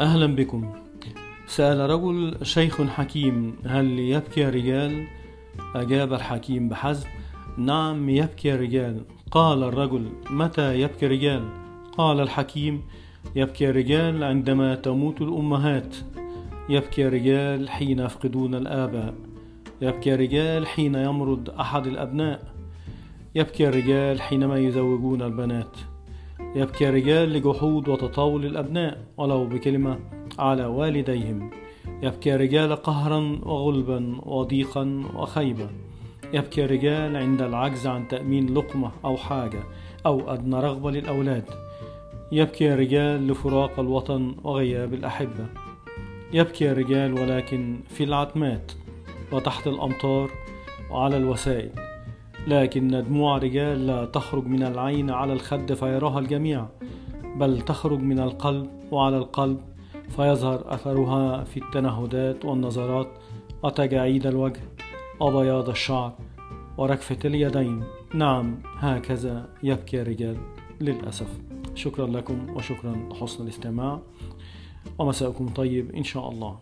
أهلا بكم. سأل رجل شيخ حكيم هل يبكي الرجال؟ أجاب الحكيم بحزم نعم يبكي الرجال. قال الرجل متى يبكي الرجال؟ قال الحكيم يبكي الرجال عندما تموت الأمهات. يبكي الرجال حين يفقدون الآباء. يبكي الرجال حين يمرض أحد الأبناء. يبكي الرجال حينما يزوجون البنات. يبكي الرجال لجحود وتطاول الأبناء ولو بكلمة على والديهم. يبكي الرجال قهرا وغلبا وضيقا وخيبة يبكي الرجال عند العجز عن تأمين لقمة أو حاجة أو أدنى رغبة للأولاد. يبكي الرجال لفراق الوطن وغياب الأحبة. يبكي الرجال ولكن في العتمات وتحت الأمطار وعلى الوسائل. لكن دموع الرجال لا تخرج من العين على الخد فيراها الجميع بل تخرج من القلب وعلى القلب فيظهر أثرها في التنهدات والنظرات وتجاعيد الوجه وبياض الشعر وركفة اليدين. نعم هكذا يبكي الرجال للأسف. شكرا لكم وشكرا لحسن الاستماع. ومساءكم طيب إن شاء الله.